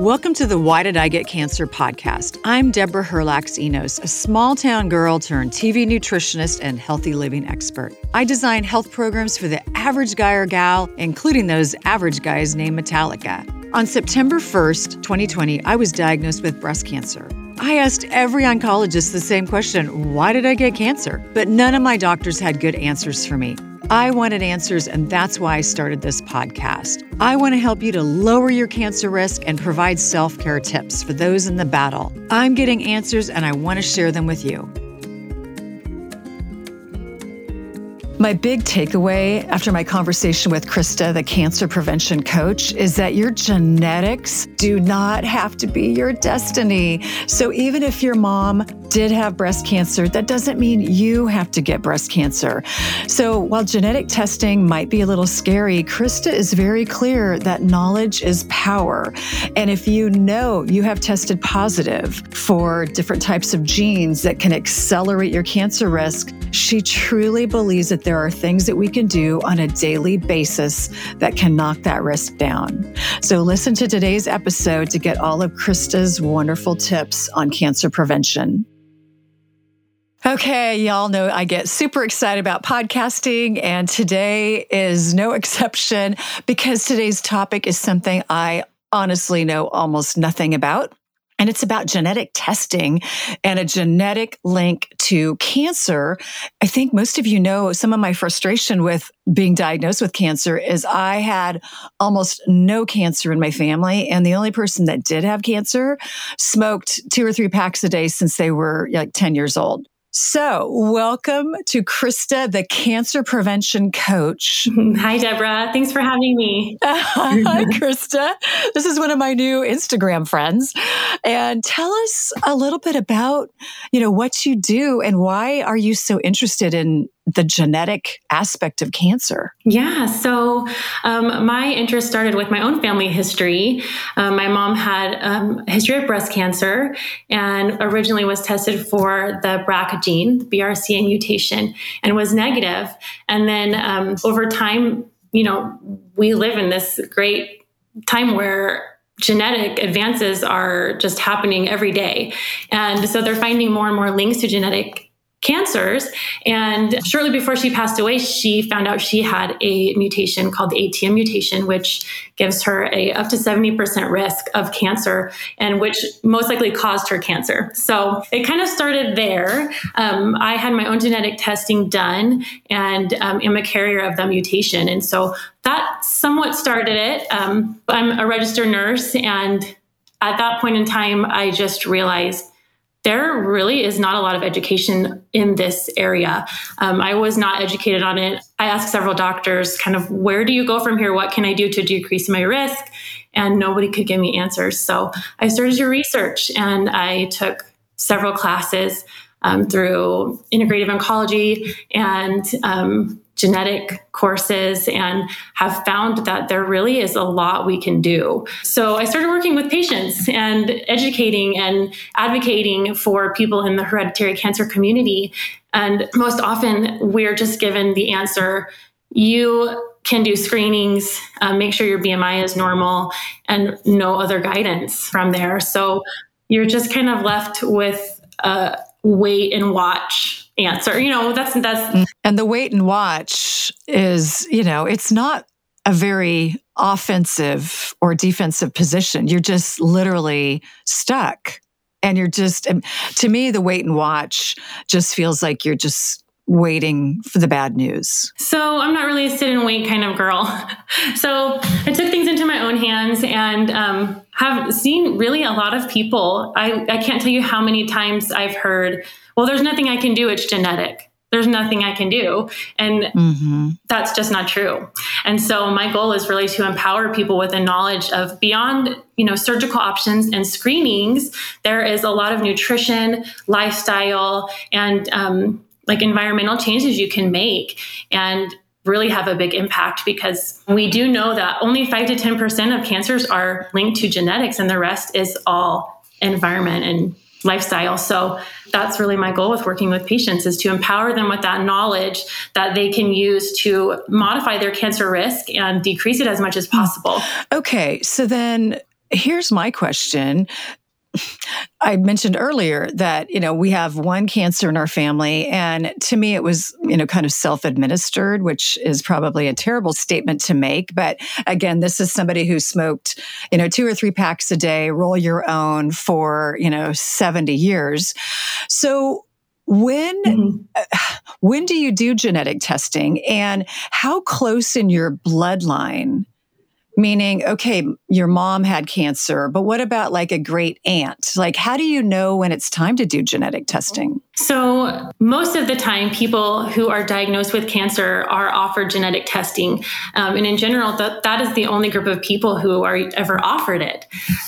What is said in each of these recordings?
Welcome to the Why Did I Get Cancer podcast. I'm Deborah Herlax Enos, a small town girl turned TV nutritionist and healthy living expert. I design health programs for the average guy or gal, including those average guys named Metallica. On September 1st, 2020, I was diagnosed with breast cancer. I asked every oncologist the same question why did I get cancer? But none of my doctors had good answers for me. I wanted answers, and that's why I started this podcast. I want to help you to lower your cancer risk and provide self care tips for those in the battle. I'm getting answers, and I want to share them with you. My big takeaway after my conversation with Krista, the cancer prevention coach, is that your genetics do not have to be your destiny. So even if your mom did have breast cancer, that doesn't mean you have to get breast cancer. So while genetic testing might be a little scary, Krista is very clear that knowledge is power. And if you know you have tested positive for different types of genes that can accelerate your cancer risk, she truly believes that there are things that we can do on a daily basis that can knock that risk down. So listen to today's episode to get all of Krista's wonderful tips on cancer prevention. Okay, y'all know I get super excited about podcasting, and today is no exception because today's topic is something I honestly know almost nothing about. And it's about genetic testing and a genetic link to cancer. I think most of you know some of my frustration with being diagnosed with cancer is I had almost no cancer in my family. And the only person that did have cancer smoked two or three packs a day since they were like 10 years old. So, welcome to Krista, the cancer prevention coach. Hi, Deborah. Thanks for having me. Hi, Krista. This is one of my new Instagram friends. And tell us a little bit about, you know, what you do and why are you so interested in the genetic aspect of cancer? Yeah, so um, my interest started with my own family history. Um, my mom had um, a history of breast cancer and originally was tested for the BRCA gene, the BRCA mutation, and was negative. And then um, over time, you know, we live in this great time where genetic advances are just happening every day. And so they're finding more and more links to genetic cancers. And shortly before she passed away, she found out she had a mutation called the ATM mutation, which gives her a up to 70% risk of cancer and which most likely caused her cancer. So it kind of started there. Um, I had my own genetic testing done and um, am a carrier of the mutation. And so that somewhat started it. Um, I'm a registered nurse and at that point in time, I just realized there really is not a lot of education in this area. Um, I was not educated on it. I asked several doctors, kind of, where do you go from here? What can I do to decrease my risk? And nobody could give me answers. So I started to research and I took several classes um, through integrative oncology and um, genetic courses and have found that there really is a lot we can do. So I started working with patients and educating and advocating for people in the hereditary cancer community. And most often we're just given the answer you can do screenings, uh, make sure your BMI is normal, and no other guidance from there. So you're just kind of left with a wait and watch answer. You know, that's that's mm. and the wait and watch is, you know, it's not a very offensive or defensive position. You're just literally stuck. And you're just to me the wait and watch just feels like you're just waiting for the bad news? So I'm not really a sit and wait kind of girl. so I took things into my own hands and um, have seen really a lot of people. I, I can't tell you how many times I've heard, well, there's nothing I can do, it's genetic. There's nothing I can do. And mm-hmm. that's just not true. And so my goal is really to empower people with the knowledge of beyond, you know, surgical options and screenings, there is a lot of nutrition, lifestyle, and um, like environmental changes you can make. And really have a big impact because we do know that only 5 to 10% of cancers are linked to genetics and the rest is all environment and lifestyle. So that's really my goal with working with patients is to empower them with that knowledge that they can use to modify their cancer risk and decrease it as much as possible. Okay, so then here's my question I mentioned earlier that, you know, we have one cancer in our family. And to me, it was, you know, kind of self administered, which is probably a terrible statement to make. But again, this is somebody who smoked, you know, two or three packs a day, roll your own for, you know, 70 years. So, when mm-hmm. when do you do genetic testing and how close in your bloodline Meaning, okay, your mom had cancer, but what about like a great aunt? Like, how do you know when it's time to do genetic testing? So, most of the time, people who are diagnosed with cancer are offered genetic testing. Um, and in general, that, that is the only group of people who are ever offered it.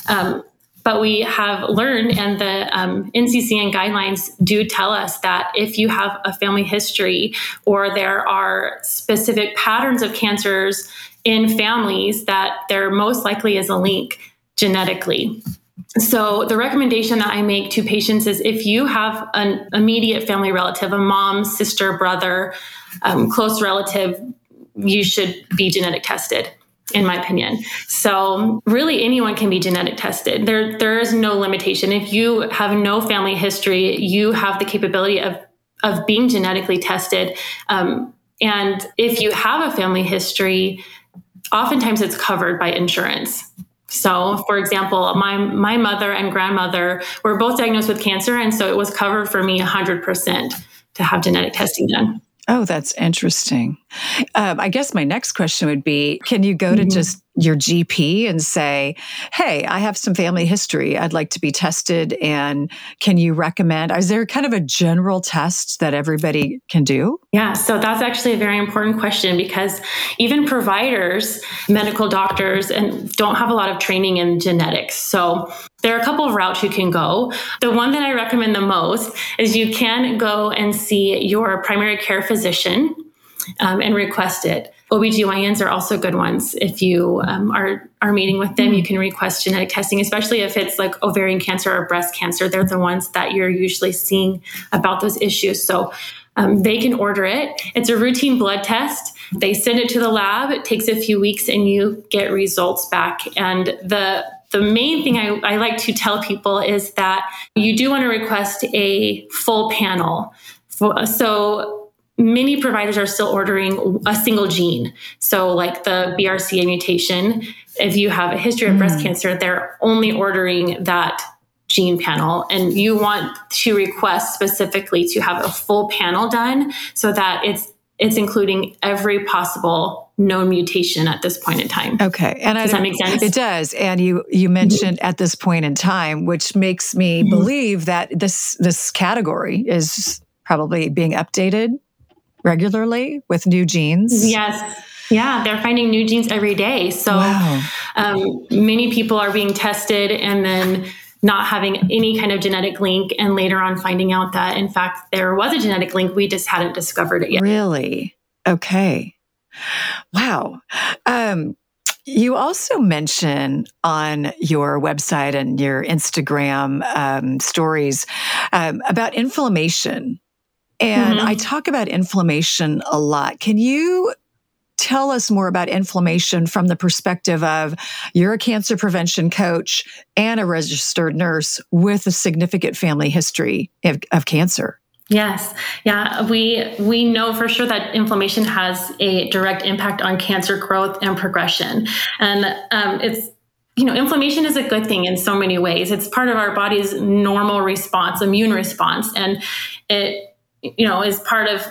Um, but we have learned, and the um, NCCN guidelines do tell us that if you have a family history or there are specific patterns of cancers in families that there most likely is a link genetically. So, the recommendation that I make to patients is if you have an immediate family relative, a mom, sister, brother, um, close relative, you should be genetic tested in my opinion. So really anyone can be genetic tested. There there is no limitation. If you have no family history, you have the capability of of being genetically tested. Um, and if you have a family history, oftentimes it's covered by insurance. So, for example, my my mother and grandmother were both diagnosed with cancer, and so it was covered for me 100% to have genetic testing done. Oh, that's interesting. Um, I guess my next question would be Can you go mm-hmm. to just your GP and say, Hey, I have some family history. I'd like to be tested. And can you recommend? Is there kind of a general test that everybody can do? Yeah. So that's actually a very important question because even providers, medical doctors, and don't have a lot of training in genetics. So there are a couple of routes you can go. The one that I recommend the most is you can go and see your primary care physician um, and request it. OBGYNs are also good ones. If you um, are, are meeting with them, you can request genetic testing, especially if it's like ovarian cancer or breast cancer. They're the ones that you're usually seeing about those issues. So um, they can order it. It's a routine blood test. They send it to the lab. It takes a few weeks and you get results back. And the the main thing I, I like to tell people is that you do want to request a full panel. So many providers are still ordering a single gene. So, like the BRCA mutation, if you have a history of mm. breast cancer, they're only ordering that gene panel. And you want to request specifically to have a full panel done so that it's it's including every possible known mutation at this point in time. Okay. And does I, that make sense? It does. And you you mentioned mm-hmm. at this point in time, which makes me mm-hmm. believe that this this category is probably being updated regularly with new genes? Yes. Yeah, they're finding new genes every day. So wow. um, many people are being tested and then not having any kind of genetic link, and later on finding out that, in fact, there was a genetic link. We just hadn't discovered it yet. Really? Okay. Wow. Um, you also mention on your website and your Instagram um, stories um, about inflammation and mm-hmm. I talk about inflammation a lot. Can you tell us more about inflammation from the perspective of you're a cancer prevention coach and a registered nurse with a significant family history of, of cancer? Yes. Yeah, we we know for sure that inflammation has a direct impact on cancer growth and progression. And um, it's you know, inflammation is a good thing in so many ways. It's part of our body's normal response, immune response, and it you know, is part of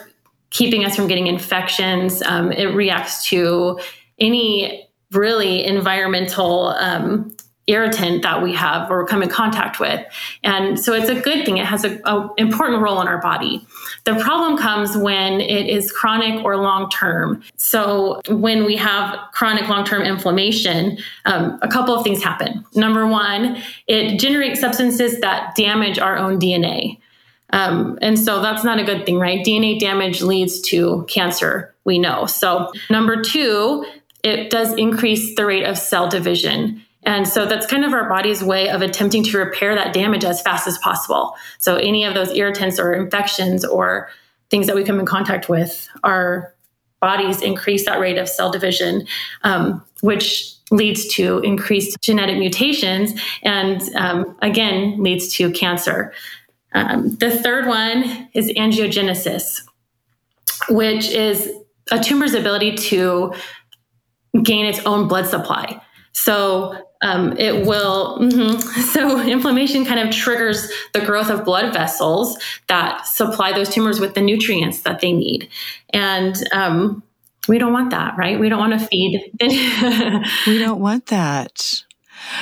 keeping us from getting infections. Um, it reacts to any really environmental um, irritant that we have or come in contact with. And so it's a good thing. It has an important role in our body. The problem comes when it is chronic or long term. So when we have chronic long term inflammation, um, a couple of things happen. Number one, it generates substances that damage our own DNA. Um, and so that's not a good thing, right? DNA damage leads to cancer, we know. So, number two, it does increase the rate of cell division. And so that's kind of our body's way of attempting to repair that damage as fast as possible. So, any of those irritants or infections or things that we come in contact with, our bodies increase that rate of cell division, um, which leads to increased genetic mutations and um, again leads to cancer. Um, the third one is angiogenesis, which is a tumor's ability to gain its own blood supply. So um, it will, mm-hmm. so inflammation kind of triggers the growth of blood vessels that supply those tumors with the nutrients that they need. And um, we don't want that, right? We don't want to feed. we don't want that.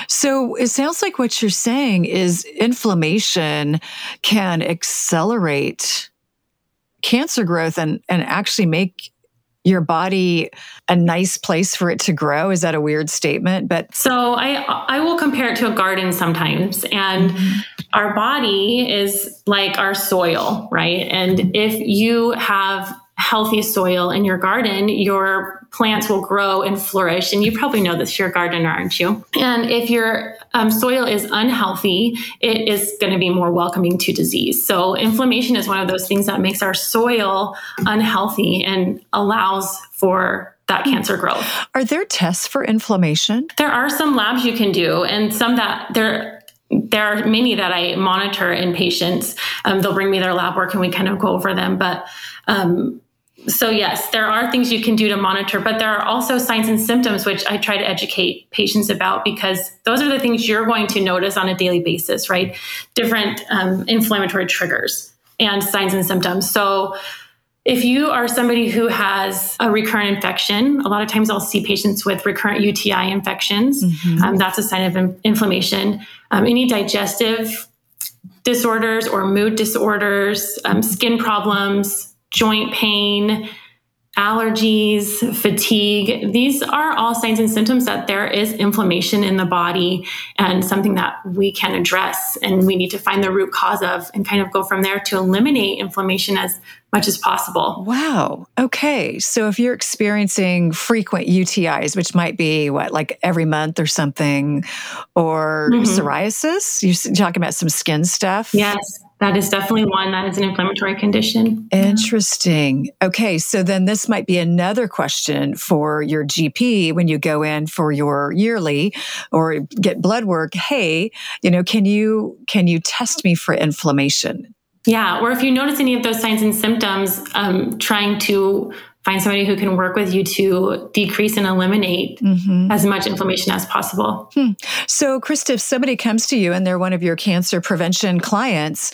So it sounds like what you're saying is inflammation can accelerate cancer growth and, and actually make your body a nice place for it to grow? Is that a weird statement? But so i i will compare it to a garden sometimes. And mm-hmm. our body is like our soil right? And if you have healthy soil in your garden, your plants will grow and flourish. And you probably know this, you're a gardener, aren't you? And if your um, soil is unhealthy, it is going to be more welcoming to disease. So, inflammation is one of those things that makes our soil unhealthy and allows for that cancer growth. Are there tests for inflammation? There are some labs you can do, and some that there there are many that I monitor in patients. Um, they'll bring me their lab work and we kind of go over them. But um, so yes, there are things you can do to monitor, but there are also signs and symptoms which I try to educate patients about because those are the things you're going to notice on a daily basis, right? Different um, inflammatory triggers and signs and symptoms. So if you are somebody who has a recurrent infection, a lot of times I'll see patients with recurrent UTI infections. Mm-hmm. Um, that's a sign of inflammation. Um, any digestive disorders or mood disorders, um, skin problems, joint pain, allergies, fatigue. These are all signs and symptoms that there is inflammation in the body and something that we can address and we need to find the root cause of and kind of go from there to eliminate inflammation as much as possible. Wow. Okay. So if you're experiencing frequent UTIs, which might be what, like every month or something, or mm-hmm. psoriasis, you're talking about some skin stuff? Yes that is definitely one that is an inflammatory condition. Interesting. Okay, so then this might be another question for your GP when you go in for your yearly or get blood work. Hey, you know, can you can you test me for inflammation? Yeah, or if you notice any of those signs and symptoms, um, trying to find somebody who can work with you to decrease and eliminate mm-hmm. as much inflammation as possible. Hmm. So, Krista, if somebody comes to you and they're one of your cancer prevention clients,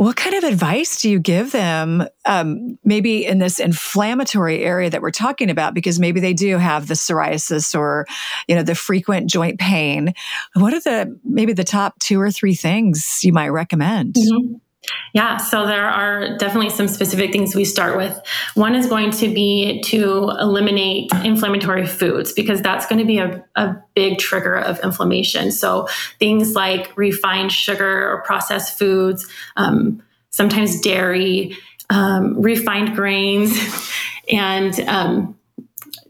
what kind of advice do you give them, um, maybe in this inflammatory area that we're talking about? Because maybe they do have the psoriasis or, you know, the frequent joint pain. What are the maybe the top two or three things you might recommend? Mm-hmm. Yeah, so there are definitely some specific things we start with. One is going to be to eliminate inflammatory foods because that's going to be a, a big trigger of inflammation. So things like refined sugar or processed foods, um, sometimes dairy, um, refined grains, and um,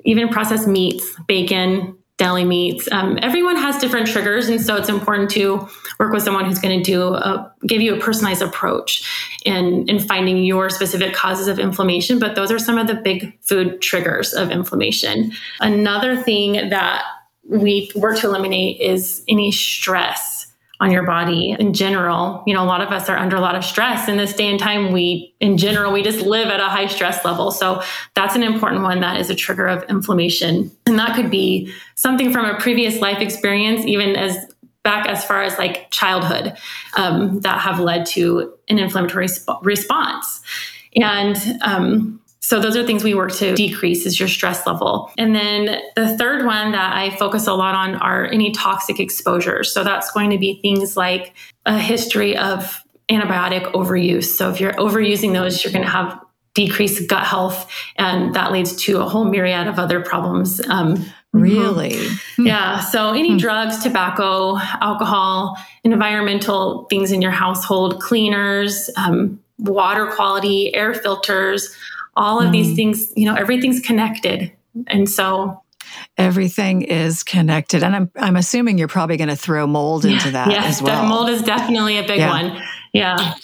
even processed meats, bacon, deli meats. Um, everyone has different triggers, and so it's important to work with someone who's going to do a, give you a personalized approach in in finding your specific causes of inflammation. But those are some of the big food triggers of inflammation. Another thing that we work to eliminate is any stress on your body in general. You know, a lot of us are under a lot of stress in this day and time. We, in general, we just live at a high stress level. So that's an important one that is a trigger of inflammation. And that could be something from a previous life experience, even as back as far as like childhood, um, that have led to an inflammatory sp- response. And um, so those are things we work to decrease is your stress level. And then the third one that I focus a lot on are any toxic exposures. So that's going to be things like a history of antibiotic overuse. So if you're overusing those, you're going to have decreased gut health, and that leads to a whole myriad of other problems. Um, Really? Mm-hmm. Yeah. So, any mm drugs, tobacco, alcohol, environmental things in your household, cleaners, um, water quality, air filters, all of mm. these things, you know, everything's connected. And so everything is connected. And I'm I'm assuming you're probably going to throw mold yeah, into that as well. Mold is definitely a big yeah. one. Yeah.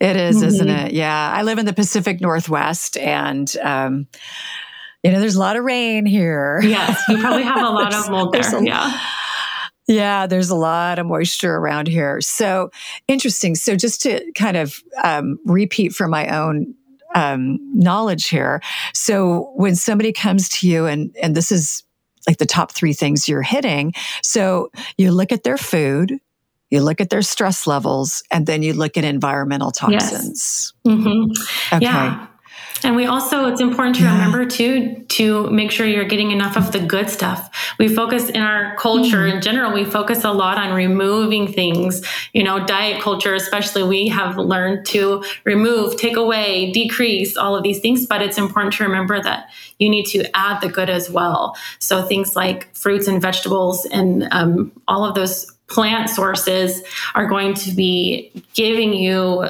It is, mm-hmm. isn't it? Yeah. I live in the Pacific Northwest and um, You know, there's a lot of rain here. Yes, you probably have a lot of mold there. A, yeah. Yeah, there's a lot of moisture around here. So interesting. So just to kind of um, repeat for my own um, knowledge here. So when somebody comes to you and and this is like the top three things you're hitting. So you look at their food, you look at their stress levels, and then you look at environmental toxins. Yes. Mm-hmm. Okay. Yeah. And we also, it's important to yeah. remember too, to make sure you're getting enough of the good stuff. We focus in our culture mm. in general, we focus a lot on removing things. You know, diet culture, especially, we have learned to remove, take away, decrease all of these things. But it's important to remember that you need to add the good as well. So things like fruits and vegetables and um, all of those plant sources are going to be giving you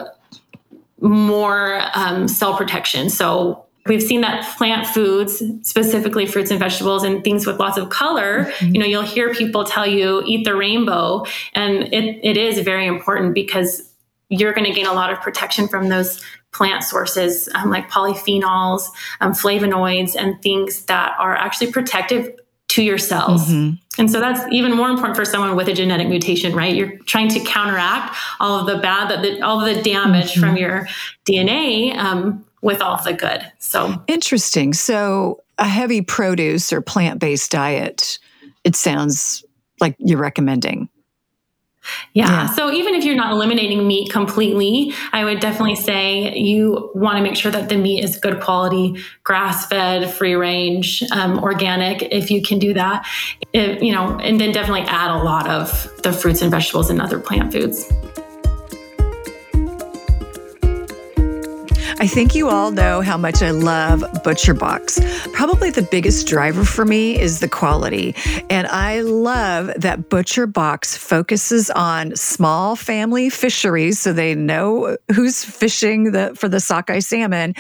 more um, cell protection. So we've seen that plant foods, specifically fruits and vegetables and things with lots of color, mm-hmm. you know, you'll hear people tell you eat the rainbow. And it, it is very important because you're going to gain a lot of protection from those plant sources um, like polyphenols, um, flavonoids, and things that are actually protective to your cells. Mm-hmm. And so that's even more important for someone with a genetic mutation, right? You're trying to counteract all of the bad, that the, all of the damage mm-hmm. from your DNA um, with all the good. So interesting. So a heavy produce or plant based diet, it sounds like you're recommending. Yeah. yeah. So even if you're not eliminating meat completely, I would definitely say you want to make sure that the meat is good quality, grass fed, free range, um, organic, if you can do that. If, you know, and then definitely add a lot of the fruits and vegetables and other plant foods. I think you all know how much I love ButcherBox. Probably the biggest driver for me is the quality. And I love that ButcherBox focuses on small family fisheries so they know who's fishing the, for the sockeye salmon.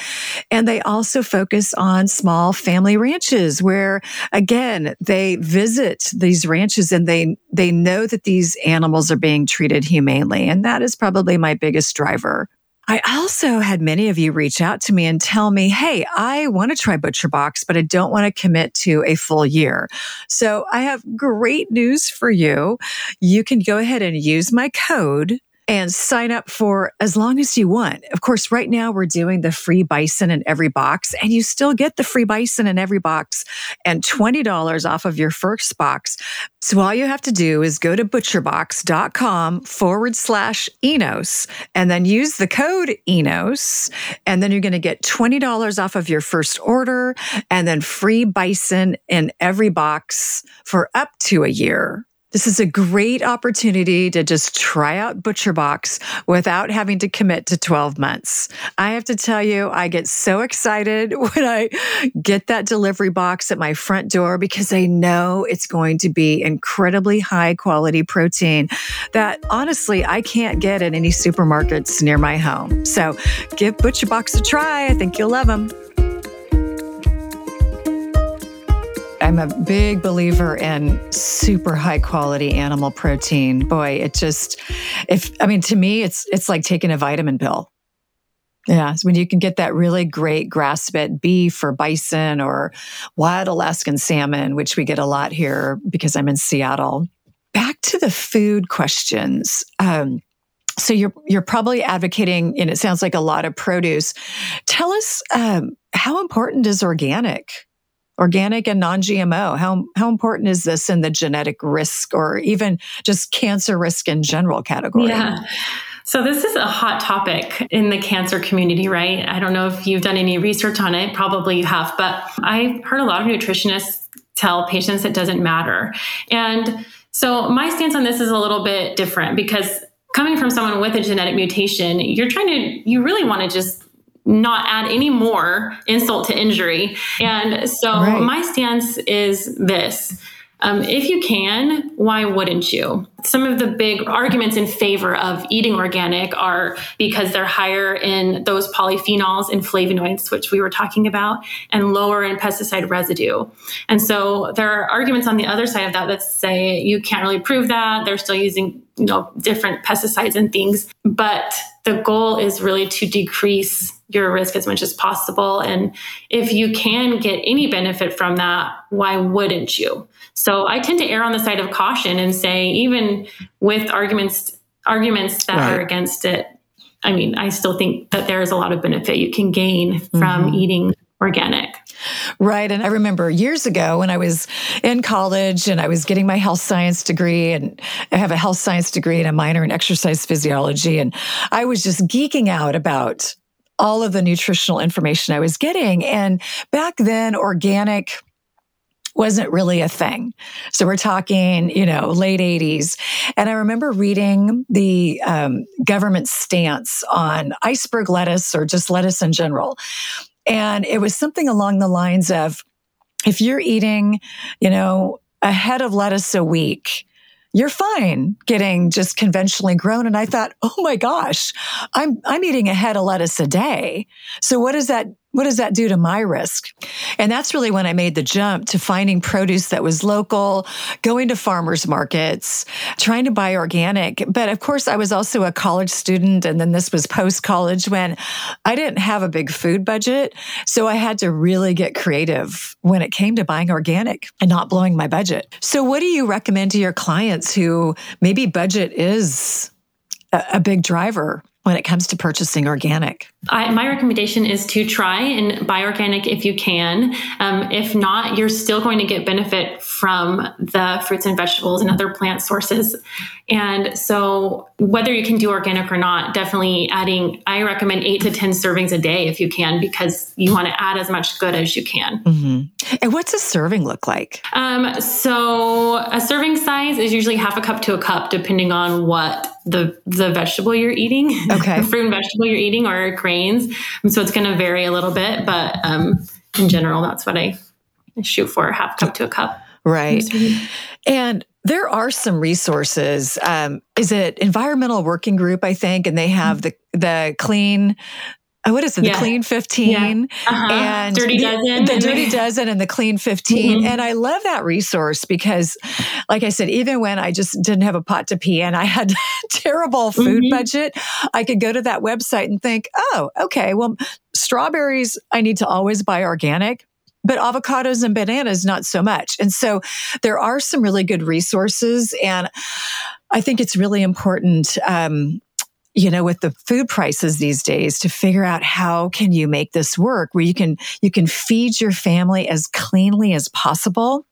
And they also focus on small family ranches where again, they visit these ranches and they they know that these animals are being treated humanely. And that is probably my biggest driver I also had many of you reach out to me and tell me, Hey, I want to try ButcherBox, but I don't want to commit to a full year. So I have great news for you. You can go ahead and use my code and sign up for as long as you want. Of course, right now we're doing the free bison in every box and you still get the free bison in every box and $20 off of your first box. So all you have to do is go to butcherbox.com forward slash Enos and then use the code Enos. And then you're going to get $20 off of your first order and then free bison in every box for up to a year. This is a great opportunity to just try out ButcherBox without having to commit to 12 months. I have to tell you, I get so excited when I get that delivery box at my front door because I know it's going to be incredibly high quality protein that honestly I can't get at any supermarkets near my home. So give ButcherBox a try. I think you'll love them. I'm a big believer in super high quality animal protein. Boy, it just if I mean to me it's it's like taking a vitamin pill. Yeah, when you can get that really great grass fed beef or bison or wild Alaskan salmon, which we get a lot here because I'm in Seattle. Back to the food questions. Um, so you're you're probably advocating, and it sounds like a lot of produce. Tell us um, how important is organic organic and non-GMO. How how important is this in the genetic risk or even just cancer risk in general category? Yeah. So this is a hot topic in the cancer community, right? I don't know if you've done any research on it, probably you have, but I've heard a lot of nutritionists tell patients it doesn't matter. And so my stance on this is a little bit different because coming from someone with a genetic mutation, you're trying to you really want to just not add any more insult to injury. And so right. my stance is this. Um, if you can, why wouldn't you? Some of the big arguments in favor of eating organic are because they're higher in those polyphenols and flavonoids, which we were talking about, and lower in pesticide residue. And so there are arguments on the other side of that that say you can't really prove that. They're still using you know different pesticides and things, but the goal is really to decrease your risk as much as possible. And if you can get any benefit from that, why wouldn't you? So I tend to err on the side of caution and say, even with arguments arguments that right. are against it, I mean, I still think that there is a lot of benefit you can gain from mm-hmm. eating organic. Right. And I remember years ago when I was in college and I was getting my health science degree, and I have a health science degree and a minor in exercise physiology. And I was just geeking out about all of the nutritional information I was getting. And back then, organic wasn't really a thing. So we're talking, you know, late 80s. And I remember reading the um, government stance on iceberg lettuce or just lettuce in general. And it was something along the lines of if you're eating, you know, a head of lettuce a week, you're fine getting just conventionally grown. And I thought, oh my gosh, I'm, I'm eating a head of lettuce a day. So what does that what does that do to my risk? And that's really when I made the jump to finding produce that was local, going to farmers markets, trying to buy organic. But of course, I was also a college student. And then this was post college when I didn't have a big food budget. So I had to really get creative when it came to buying organic and not blowing my budget. So what do you recommend to your clients who maybe budget is a, big driver when it comes to purchasing organic? I, my recommendation is to try and buy organic if you can. Um, if not, you're still going to get benefit from the fruits and vegetables and other plant sources. And so, whether you can do organic or not, definitely adding, I recommend eight to 10 servings a day if you can, because you want to add as much good as you can. Mm-hmm. And what's a serving look like? Um, so, a serving size is usually half a cup to a cup, depending on what the the vegetable you're eating, okay, the fruit and vegetable you're eating, or grains. So it's going to vary a little bit, but um, in general, that's what I shoot for: half cup to a cup. Right, and there are some resources. Um, is it Environmental Working Group? I think, and they have the the clean what is it? The yeah. Clean 15 yeah. uh-huh. and Dirty Dozen. The, the Dirty Dozen and the Clean 15. Mm-hmm. And I love that resource because, like I said, even when I just didn't have a pot to pee and I had terrible food mm-hmm. budget, I could go to that website and think, oh, okay, well, strawberries, I need to always buy organic but avocados and bananas, not so much. And so there are some really good resources. And I think it's really important. Um, you know with the food prices these days to figure out how can you make this work where you can you can feed your family as cleanly as possible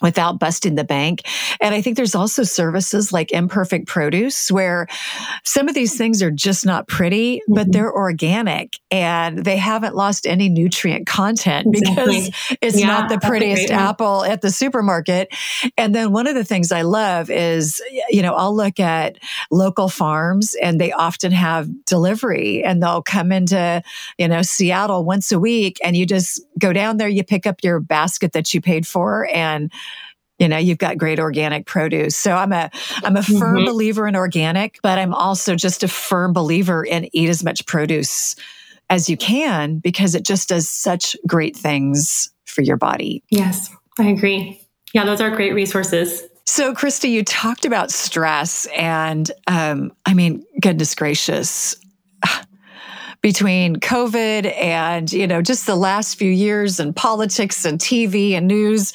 without busting the bank. And I think there's also services like imperfect produce where some of these things are just not pretty, but mm-hmm. they're organic and they haven't lost any nutrient content exactly. because it's yeah, not the prettiest apple at the supermarket. And then one of the things I love is, you know, I'll look at local farms and they often have delivery and they'll come into, you know, Seattle once a week and you just go down there, you pick up your basket that you paid for and you know you've got great organic produce. So i'm a i'm a firm mm-hmm. believer in organic but i'm also just a firm believer in eat as much produce as you can because it just does such great things for your body. Yes i agree. Yeah those are great resources. So Krista you talked about stress and um, i mean goodness gracious between COVID and, you know, just the last few years and politics and TV and news,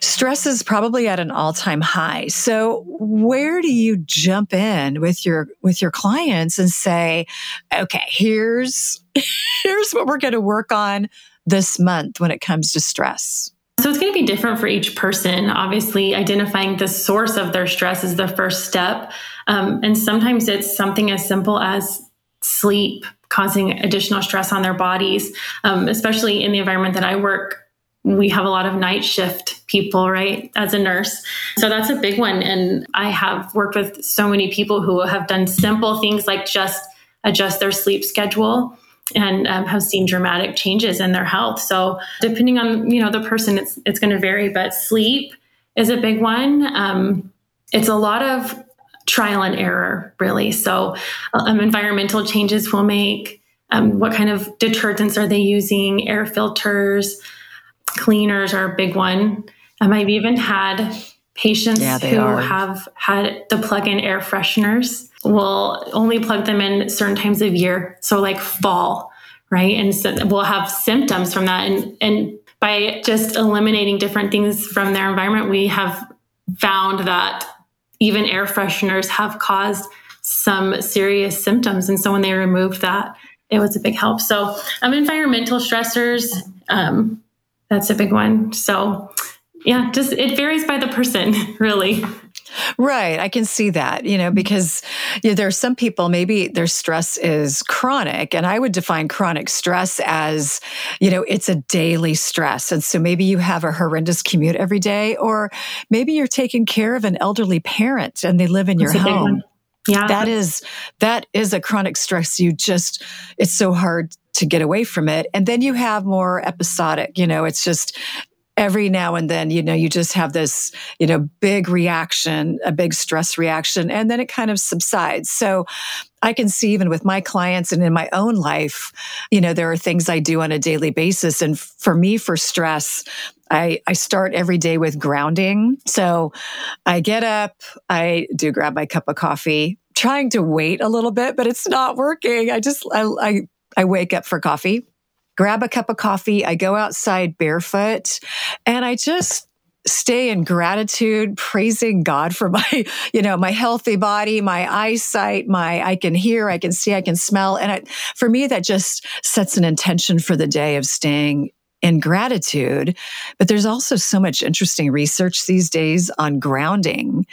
stress is probably at an all-time high. So where do you jump in with your with your clients and say, okay, here's here's what we're going to work on this month when it comes to stress? So it's going to be different for each person. Obviously, identifying the source of their stress is the first step. Um, and sometimes it's something as simple as sleep, causing additional stress on their bodies, um, especially in the environment that I work. We have a lot of night shift people, right, as a nurse. So that's a big one. And I have worked with so many people who have done simple things like just adjust their sleep schedule and um, have seen dramatic changes in their health. So depending on you know the person, it's it's going to vary. But sleep is a big one. Um, it's a lot of trial and error, really. So, um, environmental changes will make. Um, what kind of detergents are they using? Air filters, cleaners are a big one. Um, I've even had patients yeah, who are. have had the plug-in air fresheners. Will only plug them in certain times of year. So, like fall, right? And so we'll have symptoms from that. And, and by just eliminating different things from their environment, we have found that even air fresheners have caused some serious symptoms. And so when they removed that, it was a big help. So um, environmental stressors, um, that's a big one. So yeah, just it varies by the person, really. Right. I can see that, you know, because you know, there are some people, maybe their stress is chronic. And I would define chronic stress as, you know, it's a daily stress. And so maybe you have a horrendous commute every day, or maybe you're taking care of an elderly parent and they live in That's your home. Yeah. That is, that is a chronic stress. You just, it's so hard to get away from it. And then you have more episodic, you know, it's just every now and then, you know, you just have this, you know, big reaction, a big stress reaction, and then it kind of subsides. So I can see even with my clients and in my own life, you know, there are things I do on a daily basis. And for me, for stress, I, I start every day with grounding. So I get up, I do grab my cup of coffee, trying to wait a little bit, but it's not working. I just, I, I, I wake up for coffee grab a cup of coffee. I go outside barefoot and I just stay in gratitude, praising God for my, you know, my healthy body, my eyesight, my, I can hear, I can see, I can smell. And I, for me, that just sets an intention for the day of staying in gratitude. But there's also so much interesting research these days on grounding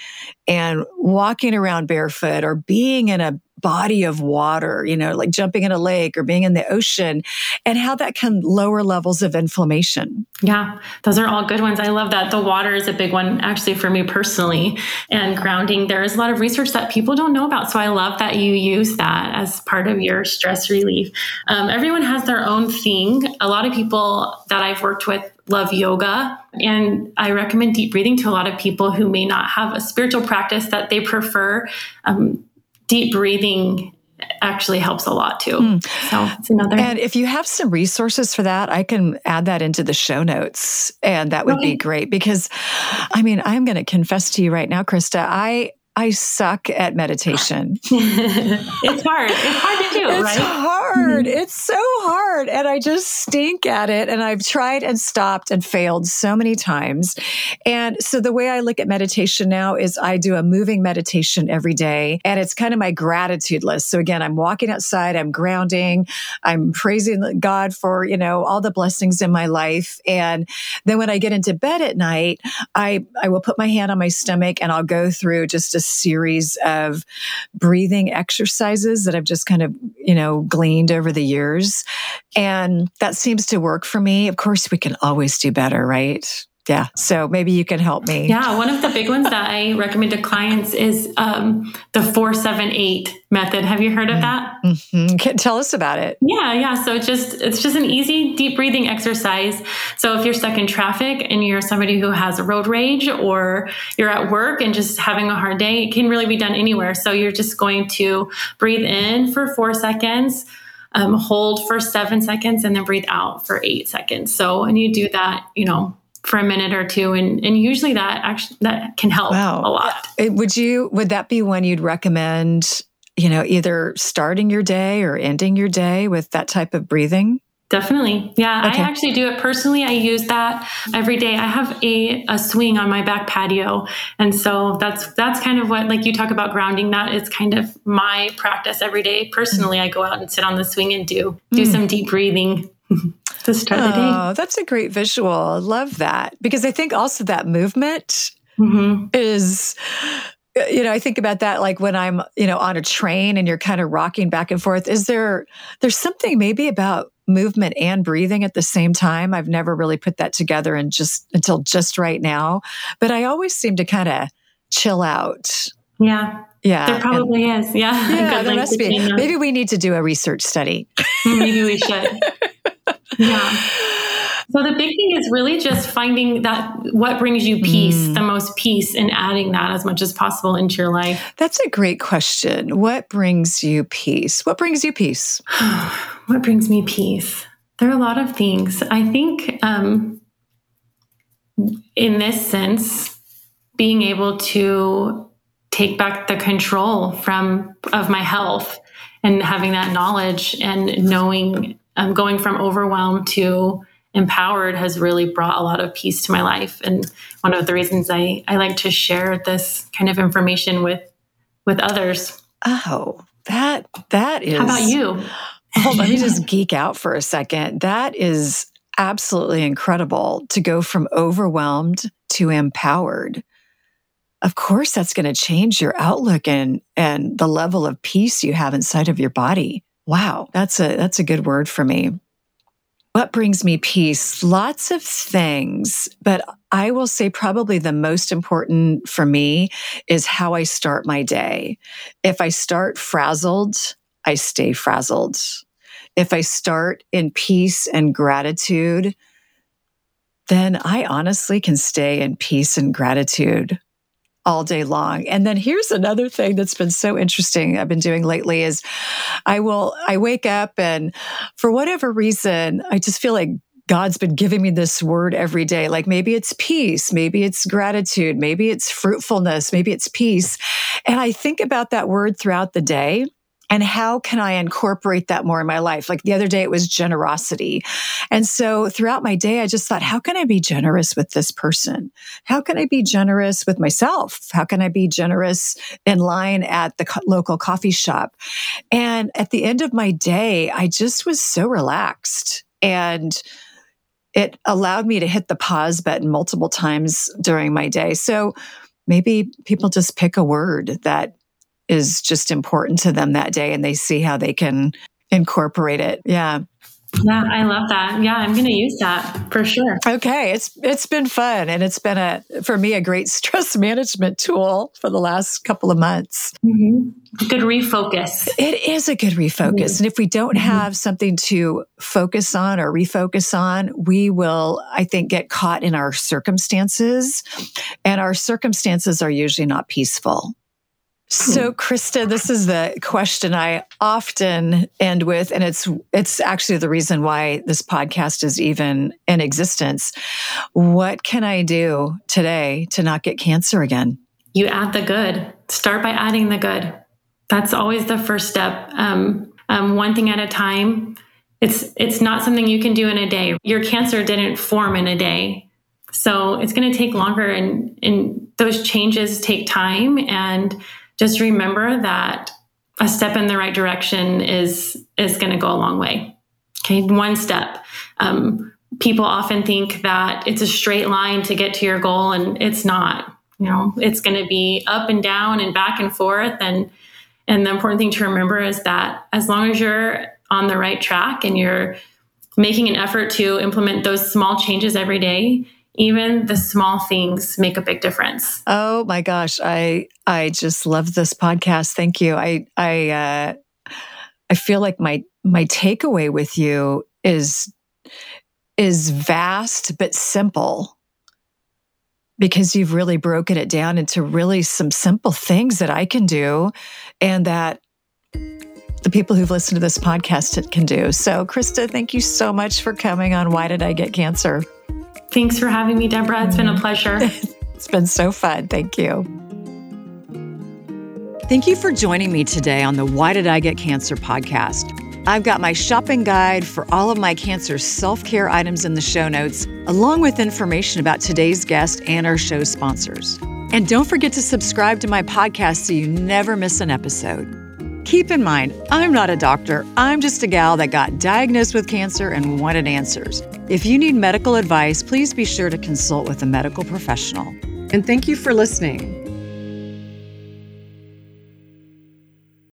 and walking around barefoot or being in a body of water, you know, like jumping in a lake or being in the ocean, and how that can lower levels of inflammation. Yeah, those are all good ones. I love that. The water is a big one, actually, for me personally. And grounding, there is a lot of research that people don't know about. So I love that you use that as part of your stress relief. Um, everyone has their own thing. A lot of people that I've worked with love yoga. And I recommend deep breathing to a lot of people who may not have a spiritual practice that they prefer. Um, deep breathing actually helps a lot too. Mm. So it's another. And if you have some resources for that, I can add that into the show notes, and that would okay. be great. Because, I mean, I'm going to confess to you right now, Krista, I I suck at meditation. it's hard. It's hard to do, it's right? hard. Mm-hmm. It's so hard. And I just stink at it. And I've tried and stopped and failed so many times. And so the way I look at meditation now is I do a moving meditation every day. And it's kind of my gratitude list. So again, I'm walking outside, I'm grounding, I'm praising God for, you know, all the blessings in my life. And then when I get into bed at night, I, I will put my hand on my stomach and I'll go through just a series of breathing exercises that I've just kind of, you know, gleaned over the years. And that seems to work for me. Of course, we can always do better, right? Yeah. So maybe you can help me. Yeah one of the big ones that i recommend to clients is um, the 478 method. Have you heard of that? Mm-hmm. tell us about it. Yeah yeah. So it's just it's just an easy deep breathing exercise. So if you're stuck in traffic and you're somebody who has road rage or you're at work and just having a hard day it can really be done anywhere. So you're just going to breathe in for four seconds um, hold for seven seconds and then breathe out for eight seconds. So when you do that you know for a minute or two and and usually that actually that can help wow. a lot would you would that be one you'd recommend you know either starting your day or ending your day with that type of breathing Definitely. Yeah, okay. I actually do it personally. I use that every day. I have a, a swing on my back patio. And so that's that's kind of what like you talk about grounding that is kind of my practice every day. Personally, I go out and sit on the swing and do do mm. some deep breathing to start oh, the day. Oh, that's a great visual. I love that because I think also that movement mm-hmm. is you know, I think about that like when I'm, you know, on a train and you're kind of rocking back and forth. Is there there's something maybe about movement and breathing at the same time? I've never really put that together and just until just right now. But I always seem to kind of chill out. Yeah. Yeah. There probably and, is. Yeah. Yeah, there must be. Maybe we need to do a research study. Maybe we should. yeah. So the big thing is really just finding that what brings you peace, mm. the most peace, and adding that as much as possible into your life. That's a great question. What brings you peace? What brings you peace? what brings me peace? There are a lot of things. I think um, in this sense, being able to take back the control from of my health and having that knowledge and knowing um, going from overwhelmed to empowered has really brought a lot of peace to my life. And one of the reasons I, I like to share this kind of information with with others. Oh, that that is How about you? Oh, let me just geek out for a second. That is absolutely incredible to go from overwhelmed to empowered. Of course, that's going to change your outlook and and the level of peace you have inside of your body. Wow, that's a that's a good word for me. What brings me peace? Lots of things, but I will say probably the most important for me is how I start my day. If I start frazzled, I stay frazzled. If I start in peace and gratitude, then I honestly can stay in peace and gratitude all day long. And then here's another thing that's been so interesting I've been doing lately is I will I wake up and for whatever reason I just feel like God's been giving me this word every day. Like maybe it's peace, maybe it's gratitude, maybe it's fruitfulness, maybe it's peace. And I think about that word throughout the day and how can I incorporate that more in my life? Like the other day, it was generosity. And so throughout my day, I just thought, how can I be generous with this person? How can I be generous with myself? How can I be generous in line at the co- local coffee shop? And at the end of my day, I just was so relaxed and it allowed me to hit the pause button multiple times during my day. So maybe people just pick a word that is just important to them that day and they see how they can incorporate it. Yeah. Yeah, I love that. Yeah, I'm going to use that for sure. Okay, it's it's been fun and it's been a for me a great stress management tool for the last couple of months. Mm-hmm. Good refocus. It is a good refocus, mm-hmm. and if we don't mm-hmm. have something to focus on or refocus on, we will, I think, get caught in our circumstances, and our circumstances are usually not peaceful. So, Krista, this is the question I often end with, and it's it's actually the reason why this podcast is even in existence. What can I do today to not get cancer again? You add the good. Start by adding the good. That's always the first step. Um, um, one thing at a time. It's it's not something you can do in a day. Your cancer didn't form in a day, so it's going to take longer, and and those changes take time and just remember that a step in the right direction is is going to go a long way. Okay, one step. Um, people often think that it's a straight line to get to your goal, and it's not. You know, it's going to be up and down and back and forth, and and the important thing to remember is that as long as you're on the right track and you're making an effort to implement those small changes every day, even the small things make a big difference. Oh my gosh, I I just love this podcast. Thank you. I I uh, I feel like my my takeaway with you is is vast but simple because you've really broken it down into really some simple things that I can do and that the people who've listened to this podcast can do. So, Krista, thank you so much for coming on Why Did I Get Cancer? Thanks for having me, Deborah. It's been a pleasure. it's been so fun. Thank you. Thank you for joining me today on the Why Did I Get Cancer podcast. I've got my shopping guide for all of my cancer self care items in the show notes, along with information about today's guest and our show sponsors. And don't forget to subscribe to my podcast so you never miss an episode. Keep in mind, I'm not a doctor. I'm just a gal that got diagnosed with cancer and wanted answers. If you need medical advice, please be sure to consult with a medical professional. And thank you for listening.